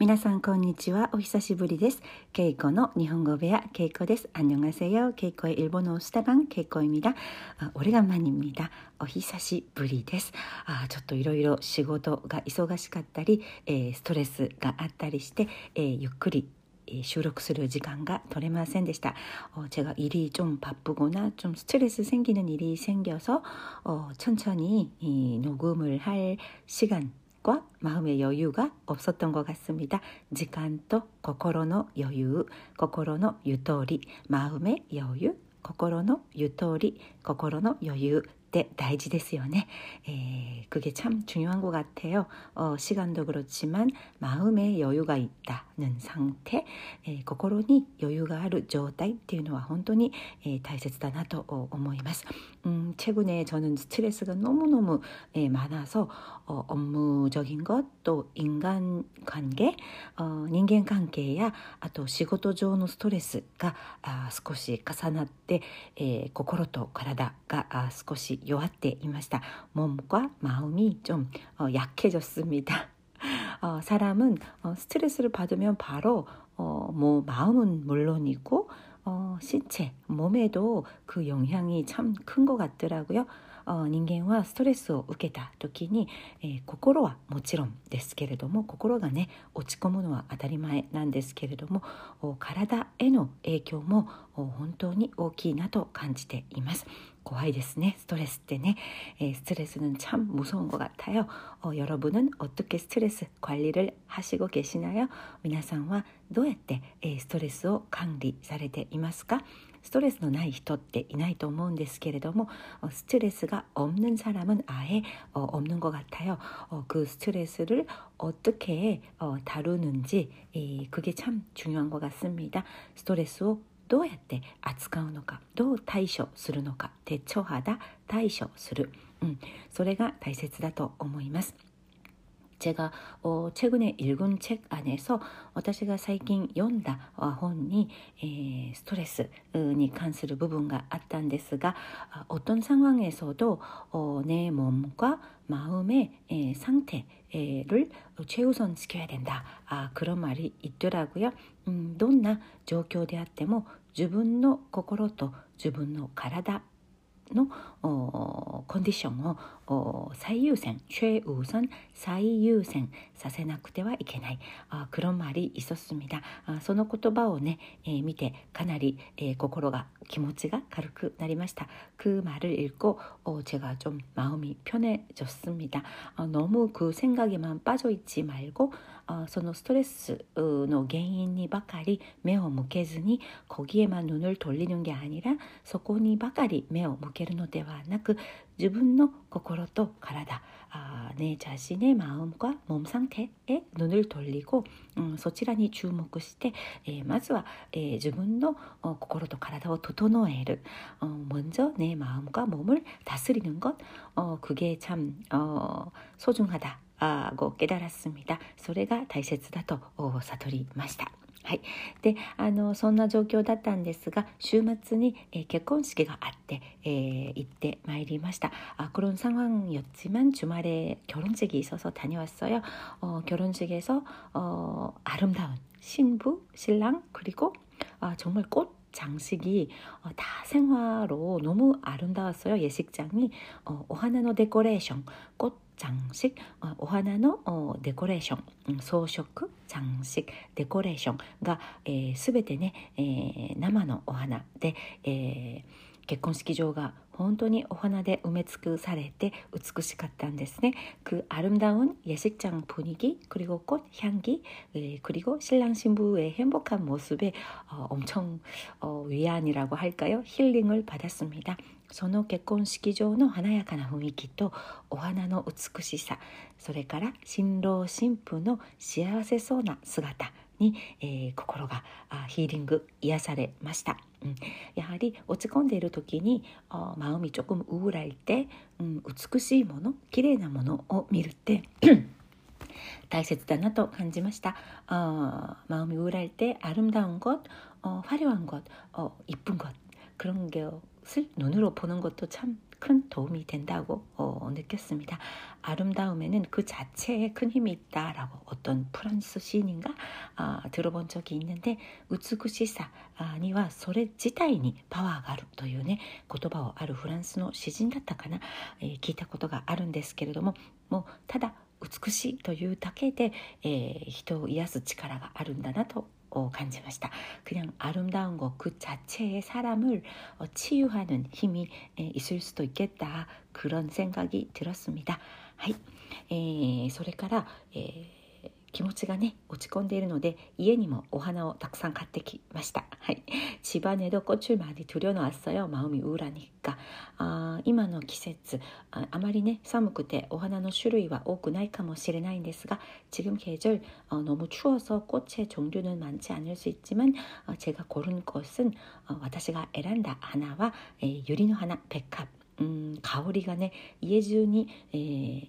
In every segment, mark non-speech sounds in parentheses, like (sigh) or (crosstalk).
皆さんこんにちはお久しぶりですケイコの日本語部屋ケイコです안녕하세요ケイコ의日本のスタバンケイコ입니다オレガマニ입니다お久しぶりですあちょっといろいろ仕事が忙しかったり、えー、ストレスがあったりして、えー、ゆっくり収録する時間が取れませんでした。어제가일이좀바쁘거나좀스트레스생기는일이생겨서어천천히이녹음을할시간과 마음의 여유가 없었던 것 같습니다. 時間と 心の 여유, 心の 유도리, 마음의 여유, 心の 유도리, 心の 여유 때大事ですよね. 에, 그게 참 중요한 것 같아요. 어, 시간도 그렇지만 마음의 여유가 있다는 상태, 에, 心に 여유가 ある状態っていうのは本当に大切だなと思います. 음, 최근에 저는 스트레스가 너무너무 에, 많아서 어, 업무적인 것, 또 인간관계, 어, 人間関係や 또 仕事上のストレスが 아, 少し重なって、えー、心と体が少し 조금씩 요아때 이마시다. 몸과 마음이 좀 어, 약해졌습니다. (laughs) 어, 사람은 어, 스트레스를 받으면 바로 어, 뭐 마음은 물론이고 어, 신체, 몸에도 그 영향이 참 큰 것 같더라고요. 人間はストレスを受けた時に、えー、心はもちろんですけれども心がね落ち込むのは当たり前なんですけれども体への影響も本当に大きいなと感じています。怖いですね。ストレスってね。えストレス는참무서운것같아요어여러분은어떻게스트레스관리를하시고계시나요皆さんはどうやって、えストレスを管理されていますか ストレスのない人っていないと思うんですけれどもストレスが없는사람은아예없는것같아요그스트레스를어떻게다루는지그게참중요한것같습니다ストレスをどうやって扱うのかどう対処するのか手帳肌対処する、うん、それが大切だと思います。 제가 어, 최근에 읽은 책 안에서 私が最近読んだ本に 에, 스트레스니 関する 부분가 あったんですが 어떤 상황에서도 어, 내 몸과 마음의 에, 상태를 최우선 시켜야 된다. 아, 그런 말이 있더라고요. 음, どんな状況であっても自分の心と自分の体 のコンディションを最優先최우선最優先させなくてはいけないあ그런말이있었습니다あその言葉をね、えー、見てかなり、えー、心が気持ちが軽くなりました그말을읽고어제가좀마음이편해졌습니다어너무그생각에만빠져있지말고 そのストレスの原因にばかり目を向けずに거기에만눈을돌리는게아니라そこにばかり目を向けるのではなく自分の心と体아내자신의마음과몸상태에눈을돌리고 음そちらに注目して、えー、まずは、えー、自分の心と体を整える어먼저내마음과몸을다스리는것어그게참어소중하다 ご깨달았습니다それが大切だと悟りました。はい、であのそんな状況だったんですが週末に、えー、結婚式があって、えー、行ってまいりました아그런상황이었지만주말에결혼식이있어서다녀왔어요어결혼식에서어아름다운신부신랑그리고아정말꽃 장식이 어, 다 생화로 너무 아름다웠어요. 예식장이 어, 오하나노 데코레이션 꽃 장식 어, 오하나노 어, 데코레이션 음, 소쇼크 장식 데코레이션가 全てね、えー、生のお花で、えー 結婚式場が本当にお花で埋め尽くされて美しかったんですね. 그 아름다운 예식장 분위기 그리고 꽃 향기 그리고 신랑 신부의 행복한 모습에 어, 엄청 어, 위안이라고 할까요? 힐링을 받았습니다. その結婚式場の華やかな雰囲気とお花の美しさそれから新郎新婦の幸せそうな姿 に、えー、心がヒーリング癒されました。うん、やはり落ち込んでいる時にあ마음이조금우울할 때、 うん、美しいもの綺麗なものを見るって(clears throat) 大切だなと感じました。어マ음이우울할때아름다운것어화려한것어이쁜것그런것을눈으로보는것도참 큰 도움이 된다고 어, 느꼈습니다. 아름다움에는 그 자체에 큰 힘이 있다라고 어떤 프랑스 시인인가 아, 들어본 적이 있는데 美しさには 소래 自体に 파워가 あるというね言葉をあるフランスの詩人だったかな、えー、聞いたことがあるんですけれどももうただ美しいというだけで、えー、人を癒す力があるんだなと 感じました。그냥아름다운것그 자체의 사람을 치유하는 힘이 있을 수도 있겠다. 그런 생각이 들었습니다. はい。えー、それから、えー 気持ちがね落ち込んでいるので家にもお花をたくさん買ってきました。はい、집안에도꽃을많이들여놓았어요마음이우울하니까あ今の季節ああまりね寒くてお花の種類は多くないかもしれないんですが지금계절어너무추워서꽃의종류는많지않을수있지만어제가고른것은私が選んだ花はえユリの花백합うん香りがね家中に、えー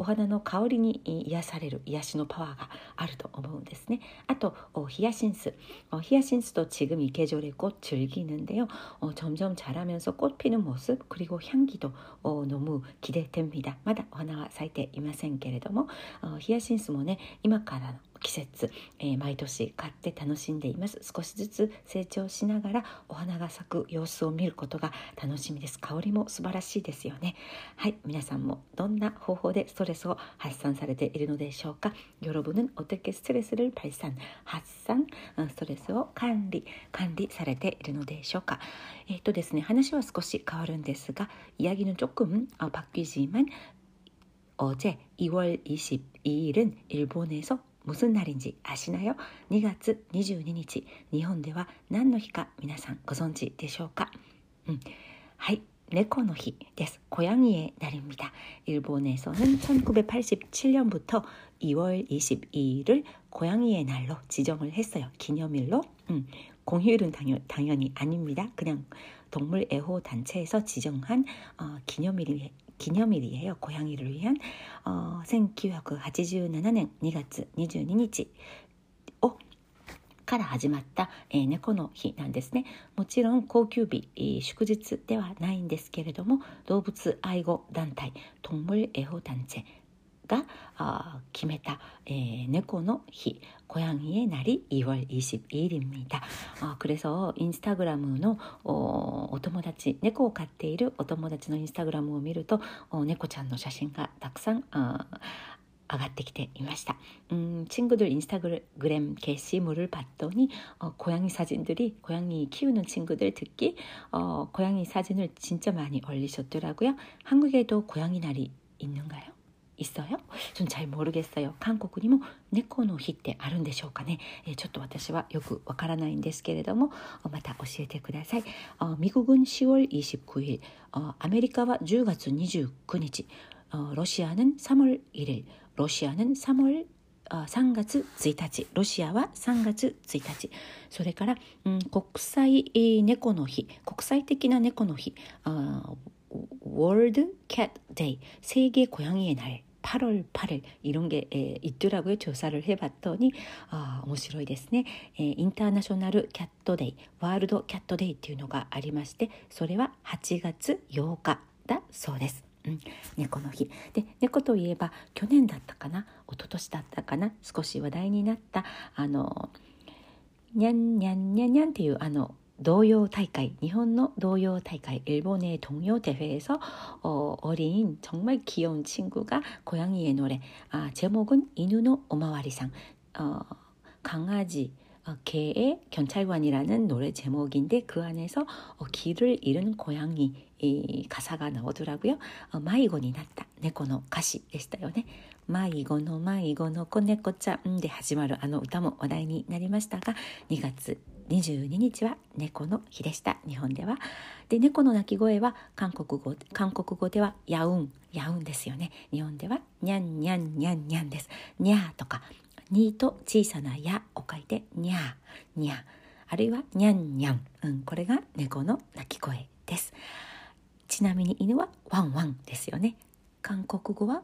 お花の香りに癒される癒しのパワーがあると思うんですね。あとヒヤシンスヒヤシンス도지금이계절에꽃즐기는데요어점점자라면서꽃피는모습그리고향기도어너무기대됩니다まだお花は咲いていませんけれどもヒヤシンスもね今からの 季節、えー、毎年買って楽しんでいます少しずつ成長しながらお花が咲く様子を見ることが楽しみです香りも素晴らしいですよねはい皆さんもどんな方法でストレスを発散されているのでしょうか여러분은어떻게스트레스를발산発散ストレスを管理管理されているのでしょうかえっ、ー、とですね話は少し変わるんですが이야기는조금바뀌지만어제2월22일은일본에서 무슨 날인지 아시나요? 2月22日日本では何の日か皆さんご存知でしょうか、うん、はい猫の日です。고양이의날입니다 일본에서는1987년부터2월22일을고양이의날로지정을했어요기념일로음공휴일은당연당연히아닙니다그냥동물애호단체에서지정한어기념일 기념일이에요. 고양이를 위한 어, 1987年 2月22日をから始まった、えー、猫の日なんですね。もちろん高級日、祝日ではないんですけれども動物愛護団体동물애호단체 が決めた、えー、猫の日고양이의날이2월22일입니다あ그래서인스타그램のお友達猫を飼っているお友達のインスタグラムを見ると猫ちゃんの写真がたくさん上がってきていました。음친구들인스타그램게시물을봤더니어고양이사진들이고양이키우는친구들특히어고양이사진을진짜많이올리셨더라고요한국에도고양이날이있는가요 있어요? 전 잘 모르겠어요. 한국に も 猫の日ってあるんでしょうかね、えー、ちょっと私はよくわからないんですけれどもまた教えてください미국은10월29일アメリカは10月29日ロシア는3월1일ロシア는3월3月1日ロシアは3月1日それから、うん、国際猫の日国際的な猫の日あ 월드 캣 데이 세계 고양이의 날 8월 8일 이런 게 에, 있더라고요. 조사를 해봤더니 아, 面白いですね. 에, 인터내셔널 캣데이, 월드 캣데이 っていうのがありましてそれは 8月8日だそうです。うん、猫の日で猫といえば去年だったかな一昨年だったかな少し話題になったあのにゃんにゃんにゃんにゃんっていうあの 童謡大会日本の童謡大会일본의동요대회에서어어린정말귀여운친구가고양이의노래아제목은이누노오마와리상어강아지 개의 경찰관이라는 노래 제목인데 그 안에서 어, 길을 잃은 고양이 이 가사가 나오더라고요. 어, 마이고니 났다. 네코노 가시 でしたよね. 마이고노 마이고노 꼬네꼬짜 음で 始まるあの歌も話題になりましたが2月 22日は猫の日でした。日本では。で猫の鳴き声は韓国語韓国語ではヤウンヤウンですよね。日本ではニャンニャンニャンニャンです。ニャーとかニーと小さなヤを書いてニャーニャー。あるいはニャンニャン、うん、これが猫の鳴き声です。ちなみに犬はワンワンですよね。韓国語は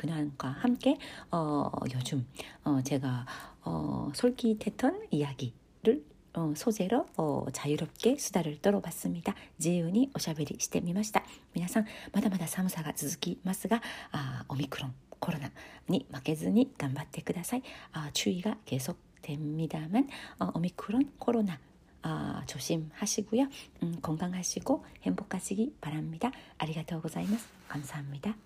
근황과 함께 어, 요즘 어, 제가 어, 솔깃했던 이야기를 어, 소재로 어, 자유롭게 수다를 떨어봤습니다. 지윤이 오샤베리 してみました.皆さんまだまだ寒さが続きますが 아, 오미크론 코로나に負けずに頑張ってください. 추위가 계속됩니다만 어, 오미크론 코로나 아, 조심하시고요. 음, 건강하시고 행복하시기 바랍니다. 아리가또 고자이마스. 감사합니다.